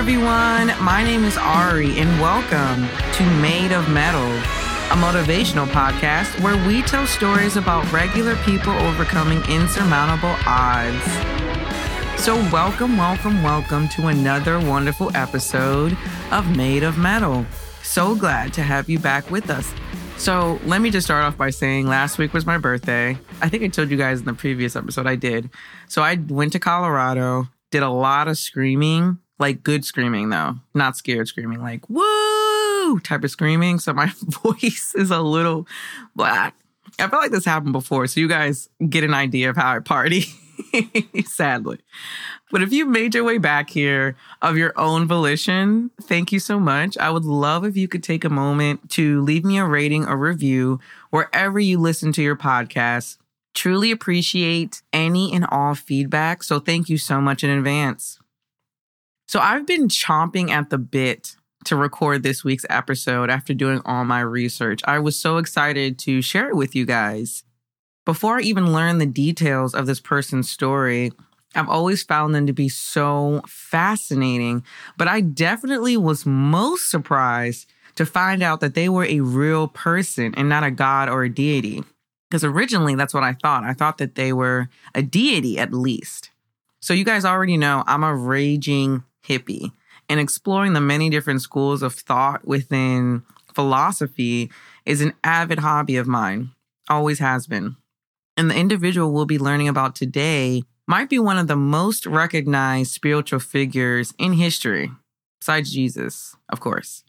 everyone. My name is Ari, and welcome to Made of Metal, a motivational podcast where we tell stories about regular people overcoming insurmountable odds. So, welcome, welcome, welcome to another wonderful episode of Made of Metal. So glad to have you back with us. So, let me just start off by saying last week was my birthday. I think I told you guys in the previous episode I did. So, I went to Colorado, did a lot of screaming like good screaming though, not scared screaming, like woo type of screaming. So my voice is a little black. I feel like this happened before, so you guys get an idea of how I party. Sadly. But if you made your way back here of your own volition, thank you so much. I would love if you could take a moment to leave me a rating or review wherever you listen to your podcast. Truly appreciate any and all feedback. So thank you so much in advance. So I've been chomping at the bit to record this week's episode after doing all my research. I was so excited to share it with you guys. Before I even learned the details of this person's story, I've always found them to be so fascinating, but I definitely was most surprised to find out that they were a real person and not a god or a deity. Because originally that's what I thought. I thought that they were a deity at least. So you guys already know I'm a raging hippie and exploring the many different schools of thought within philosophy is an avid hobby of mine, always has been. And the individual we'll be learning about today might be one of the most recognized spiritual figures in history, besides Jesus, of course.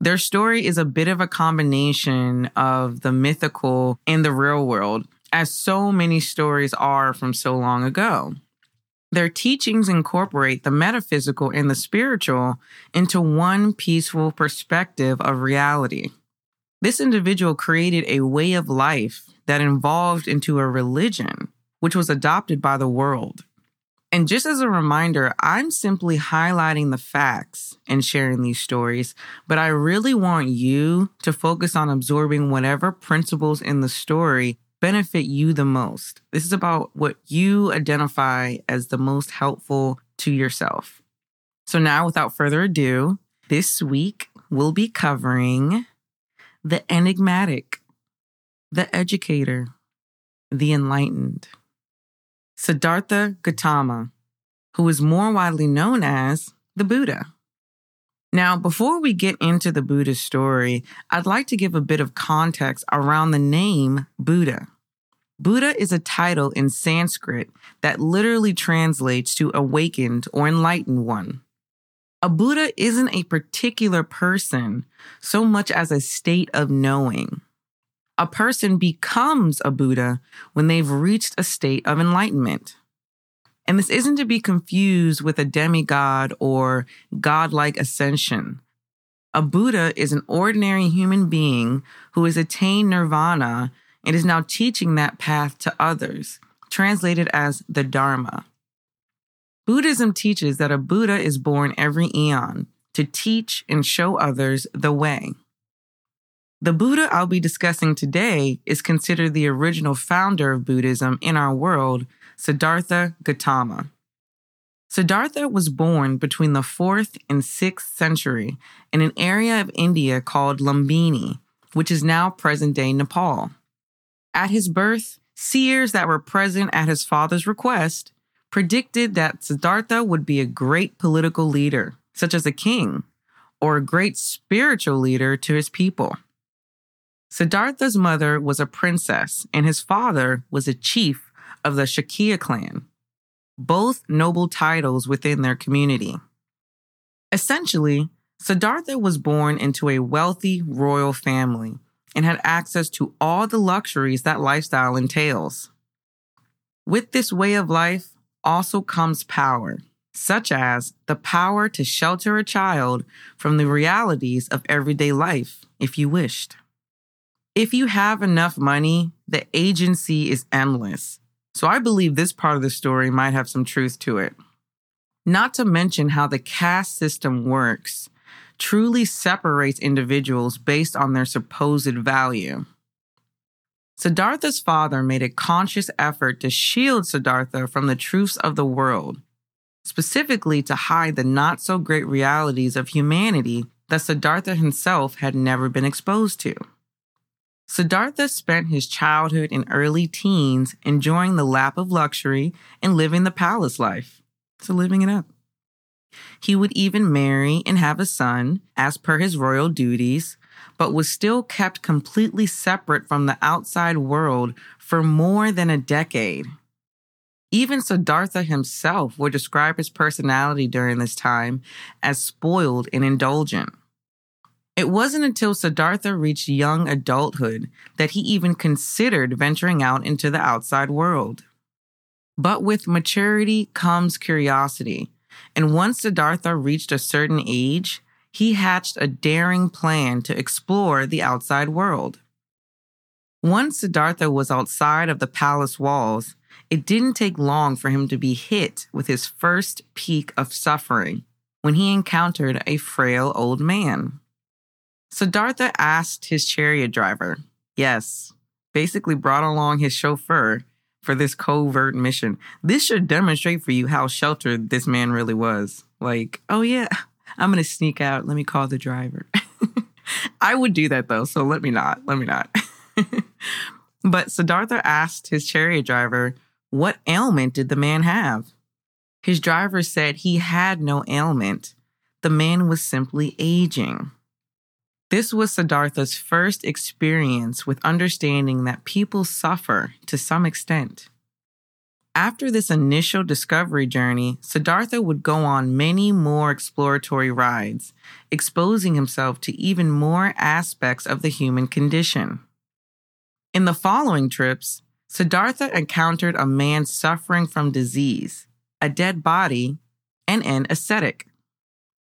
Their story is a bit of a combination of the mythical and the real world, as so many stories are from so long ago. Their teachings incorporate the metaphysical and the spiritual into one peaceful perspective of reality. This individual created a way of life that evolved into a religion, which was adopted by the world. And just as a reminder, I'm simply highlighting the facts and sharing these stories, but I really want you to focus on absorbing whatever principles in the story benefit you the most. This is about what you identify as the most helpful to yourself. So, now without further ado, this week we'll be covering the enigmatic, the educator, the enlightened. Siddhartha Gautama, who is more widely known as the Buddha. Now, before we get into the Buddha story, I'd like to give a bit of context around the name Buddha. Buddha is a title in Sanskrit that literally translates to awakened or enlightened one. A Buddha isn't a particular person so much as a state of knowing. A person becomes a Buddha when they've reached a state of enlightenment. And this isn't to be confused with a demigod or godlike ascension. A Buddha is an ordinary human being who has attained nirvana and is now teaching that path to others, translated as the Dharma. Buddhism teaches that a Buddha is born every eon to teach and show others the way. The Buddha I'll be discussing today is considered the original founder of Buddhism in our world, Siddhartha Gautama. Siddhartha was born between the 4th and 6th century in an area of India called Lumbini, which is now present day Nepal. At his birth, seers that were present at his father's request predicted that Siddhartha would be a great political leader, such as a king, or a great spiritual leader to his people. Siddhartha's mother was a princess, and his father was a chief of the Shakya clan, both noble titles within their community. Essentially, Siddhartha was born into a wealthy royal family and had access to all the luxuries that lifestyle entails. With this way of life also comes power, such as the power to shelter a child from the realities of everyday life if you wished. If you have enough money, the agency is endless. So I believe this part of the story might have some truth to it. Not to mention how the caste system works truly separates individuals based on their supposed value. Siddhartha's father made a conscious effort to shield Siddhartha from the truths of the world. specifically to hide the not so great realities of humanity that Siddhartha himself had never been exposed to. Siddhartha spent his childhood and early teens enjoying the lap of luxury and living the palace life. So, living it up. He would even marry and have a son, as per his royal duties, but was still kept completely separate from the outside world for more than a decade. Even Siddhartha himself would describe his personality during this time as spoiled and indulgent. It wasn't until Siddhartha reached young adulthood that he even considered venturing out into the outside world. But with maturity comes curiosity, and once Siddhartha reached a certain age, he hatched a daring plan to explore the outside world. Once Siddhartha was outside of the palace walls, it didn't take long for him to be hit with his first peak of suffering when he encountered a frail old man. Siddhartha asked his chariot driver, yes, basically brought along his chauffeur for this covert mission. This should demonstrate for you how sheltered this man really was. Like, oh yeah, I'm to sneak out. Let me call the driver. I would do that though, so let me not. Let me not. but Siddhartha asked his chariot driver, what ailment did the man have? His driver said he had no ailment. The man was simply aging. This was Siddhartha's first experience with understanding that people suffer to some extent. After this initial discovery journey, Siddhartha would go on many more exploratory rides, exposing himself to even more aspects of the human condition. In the following trips, Siddhartha encountered a man suffering from disease, a dead body, and an ascetic.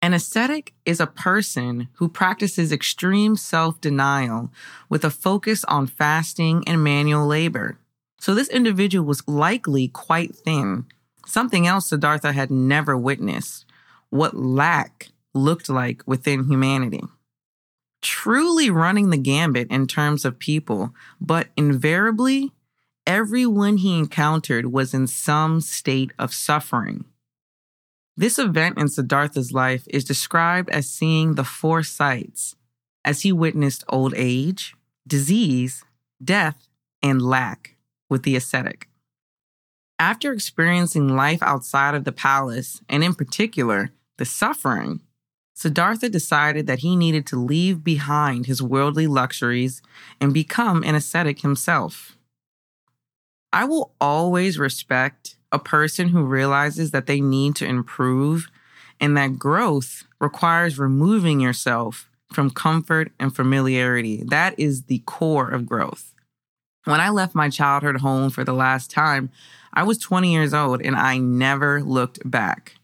An ascetic is a person who practices extreme self denial with a focus on fasting and manual labor. So, this individual was likely quite thin, something else Siddhartha had never witnessed what lack looked like within humanity. Truly running the gambit in terms of people, but invariably everyone he encountered was in some state of suffering. This event in Siddhartha's life is described as seeing the four sights as he witnessed old age, disease, death, and lack with the ascetic. After experiencing life outside of the palace, and in particular, the suffering, Siddhartha decided that he needed to leave behind his worldly luxuries and become an ascetic himself. I will always respect a person who realizes that they need to improve and that growth requires removing yourself from comfort and familiarity. That is the core of growth. When I left my childhood home for the last time, I was 20 years old and I never looked back.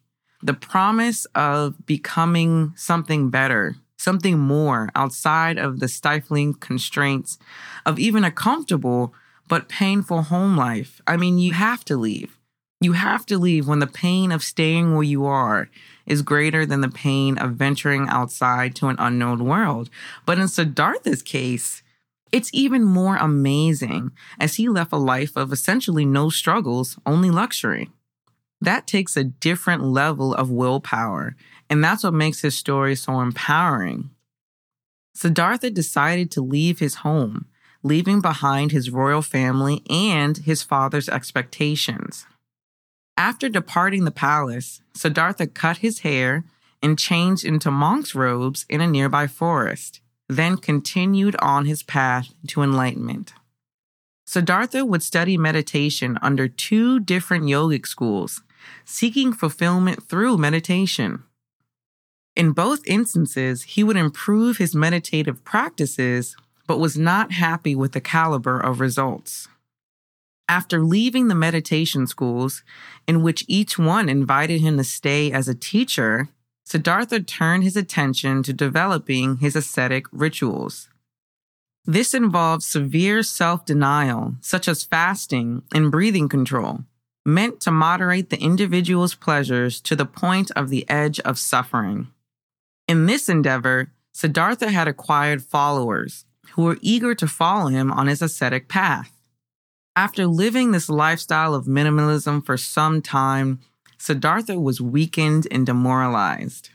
The promise of becoming something better, something more outside of the stifling constraints of even a comfortable but painful home life. I mean, you have to leave. You have to leave when the pain of staying where you are is greater than the pain of venturing outside to an unknown world. But in Siddhartha's case, it's even more amazing as he left a life of essentially no struggles, only luxury. That takes a different level of willpower, and that's what makes his story so empowering. Siddhartha decided to leave his home, leaving behind his royal family and his father's expectations. After departing the palace, Siddhartha cut his hair and changed into monk's robes in a nearby forest, then continued on his path to enlightenment. Siddhartha would study meditation under two different yogic schools, seeking fulfillment through meditation. In both instances, he would improve his meditative practices but was not happy with the caliber of results. After leaving the meditation schools, in which each one invited him to stay as a teacher, Siddhartha turned his attention to developing his ascetic rituals. This involved severe self denial, such as fasting and breathing control, meant to moderate the individual's pleasures to the point of the edge of suffering. In this endeavor, Siddhartha had acquired followers, who were eager to follow him on his ascetic path. After living this lifestyle of minimalism for some time, Siddhartha was weakened and demoralized.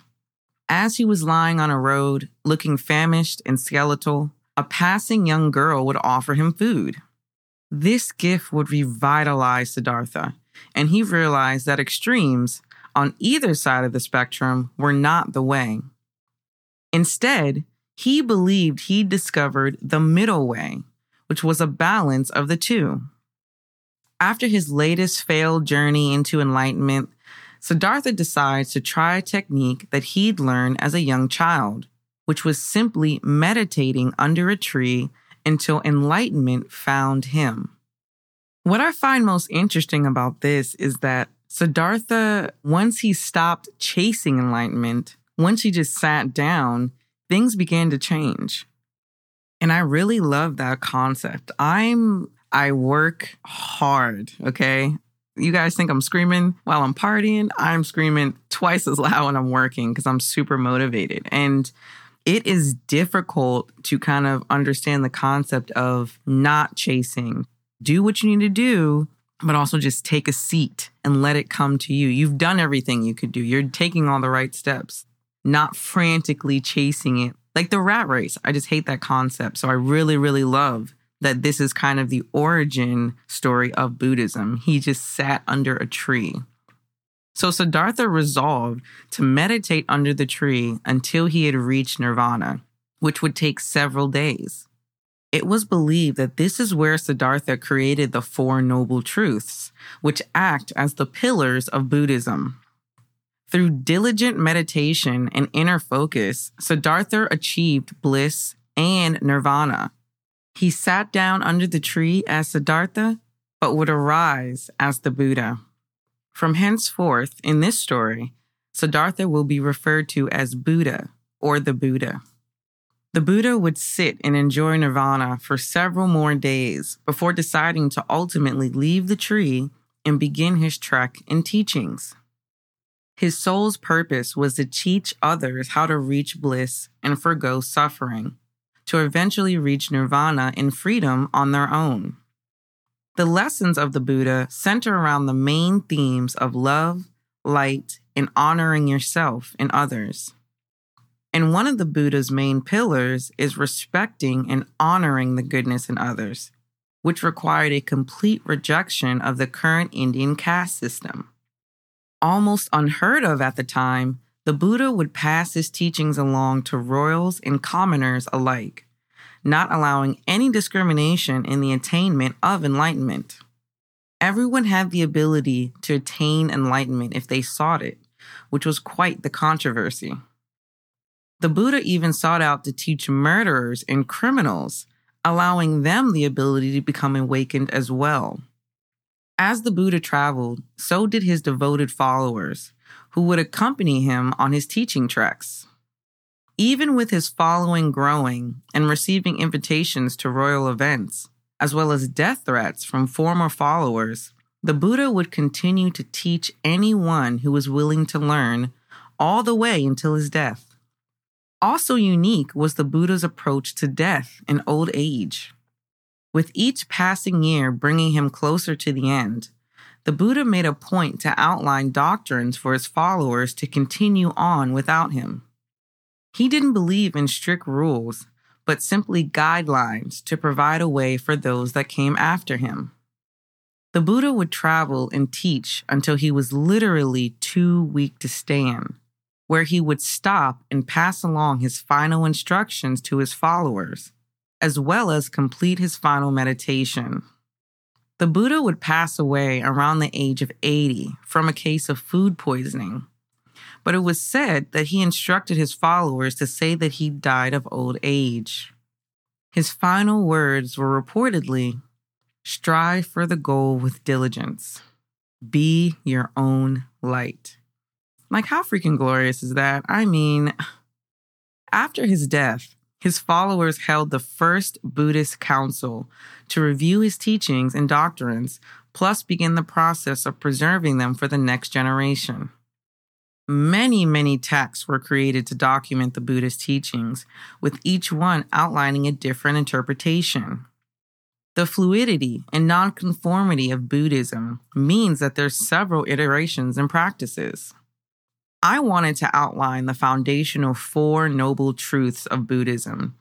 As he was lying on a road, looking famished and skeletal, a passing young girl would offer him food. This gift would revitalize Siddhartha, and he realized that extremes on either side of the spectrum were not the way. Instead, he believed he'd discovered the middle way, which was a balance of the two. After his latest failed journey into enlightenment, Siddhartha decides to try a technique that he'd learned as a young child, which was simply meditating under a tree until enlightenment found him. What I find most interesting about this is that Siddhartha, once he stopped chasing enlightenment, once he just sat down, things began to change. And I really love that concept. I'm I work hard, okay? You guys think I'm screaming while I'm partying? I'm screaming twice as loud when I'm working because I'm super motivated. And it is difficult to kind of understand the concept of not chasing. Do what you need to do, but also just take a seat and let it come to you. You've done everything you could do. You're taking all the right steps, not frantically chasing it like the rat race. I just hate that concept. So I really, really love that this is kind of the origin story of Buddhism. He just sat under a tree. So Siddhartha resolved to meditate under the tree until he had reached nirvana, which would take several days. It was believed that this is where Siddhartha created the Four Noble Truths, which act as the pillars of Buddhism. Through diligent meditation and inner focus, Siddhartha achieved bliss and nirvana. He sat down under the tree as Siddhartha, but would arise as the Buddha. From henceforth, in this story, Siddhartha will be referred to as Buddha or the Buddha. The Buddha would sit and enjoy nirvana for several more days before deciding to ultimately leave the tree and begin his trek and teachings. His soul's purpose was to teach others how to reach bliss and forego suffering, to eventually reach nirvana and freedom on their own. The lessons of the Buddha center around the main themes of love, light, and honoring yourself and others. And one of the Buddha's main pillars is respecting and honoring the goodness in others, which required a complete rejection of the current Indian caste system almost unheard of at the time, the Buddha would pass his teachings along to royals and commoners alike, not allowing any discrimination in the attainment of enlightenment. Everyone had the ability to attain enlightenment if they sought it, which was quite the controversy. The Buddha even sought out to teach murderers and criminals, allowing them the ability to become awakened as well. As the Buddha traveled, so did his devoted followers, who would accompany him on his teaching treks. Even with his following growing and receiving invitations to royal events, as well as death threats from former followers, the Buddha would continue to teach anyone who was willing to learn all the way until his death. Also unique was the Buddha's approach to death and old age. With each passing year bringing him closer to the end, the Buddha made a point to outline doctrines for his followers to continue on without him. He didn't believe in strict rules, but simply guidelines to provide a way for those that came after him. The Buddha would travel and teach until he was literally too weak to stand, where he would stop and pass along his final instructions to his followers as well as complete his final meditation. The Buddha would pass away around the age of 80 from a case of food poisoning, but it was said that he instructed his followers to say that he died of old age. His final words were reportedly strive for the goal with diligence, be your own light. Like, how freaking glorious is that? I mean, after his death, his followers held the first Buddhist council to review his teachings and doctrines, plus begin the process of preserving them for the next generation. Many, many texts were created to document the Buddhist teachings, with each one outlining a different interpretation. The fluidity and nonconformity of Buddhism means that there's several iterations and practices. I wanted to outline the foundational four noble truths of Buddhism,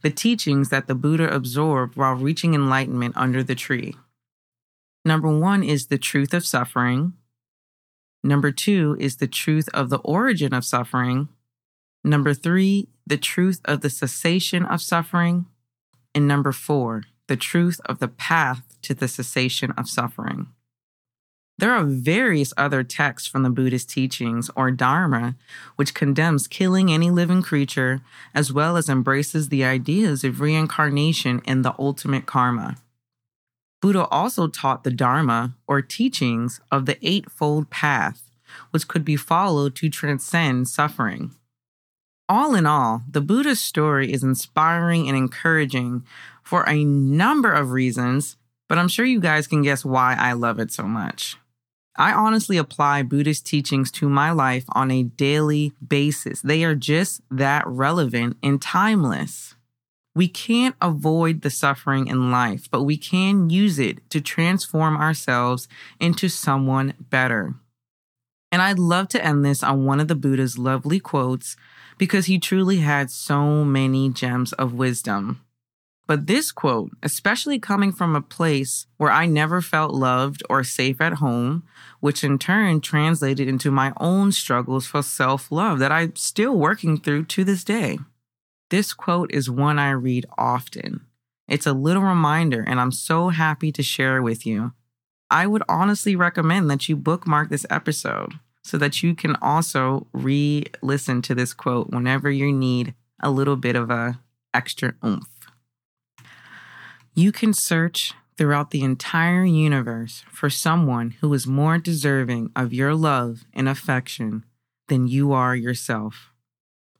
the teachings that the Buddha absorbed while reaching enlightenment under the tree. Number one is the truth of suffering. Number two is the truth of the origin of suffering. Number three, the truth of the cessation of suffering. And number four, the truth of the path to the cessation of suffering. There are various other texts from the Buddhist teachings or Dharma which condemns killing any living creature as well as embraces the ideas of reincarnation and the ultimate karma. Buddha also taught the Dharma or teachings of the Eightfold Path, which could be followed to transcend suffering. All in all, the Buddha's story is inspiring and encouraging for a number of reasons, but I'm sure you guys can guess why I love it so much. I honestly apply Buddhist teachings to my life on a daily basis. They are just that relevant and timeless. We can't avoid the suffering in life, but we can use it to transform ourselves into someone better. And I'd love to end this on one of the Buddha's lovely quotes because he truly had so many gems of wisdom. But this quote, especially coming from a place where I never felt loved or safe at home, which in turn translated into my own struggles for self love that I'm still working through to this day. This quote is one I read often. It's a little reminder, and I'm so happy to share with you. I would honestly recommend that you bookmark this episode so that you can also re listen to this quote whenever you need a little bit of a extra oomph. You can search throughout the entire universe for someone who is more deserving of your love and affection than you are yourself.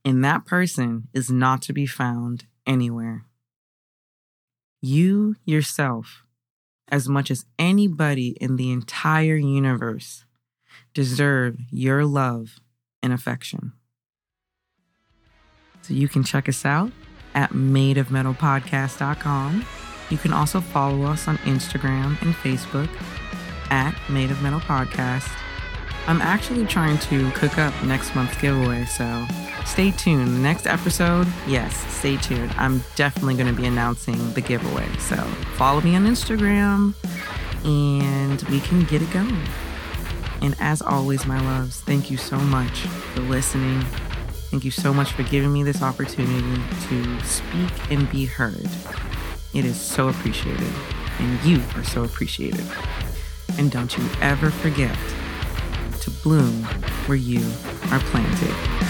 And that person is not to be found anywhere. You yourself, as much as anybody in the entire universe, deserve your love and affection. So you can check us out at madeofmetalpodcast.com you can also follow us on Instagram and Facebook at Made of Metal Podcast. I'm actually trying to cook up next month's giveaway, so stay tuned. The next episode, yes, stay tuned. I'm definitely going to be announcing the giveaway. So follow me on Instagram and we can get it going. And as always, my loves, thank you so much for listening. Thank you so much for giving me this opportunity to speak and be heard. It is so appreciated, and you are so appreciated. And don't you ever forget to bloom where you are planted.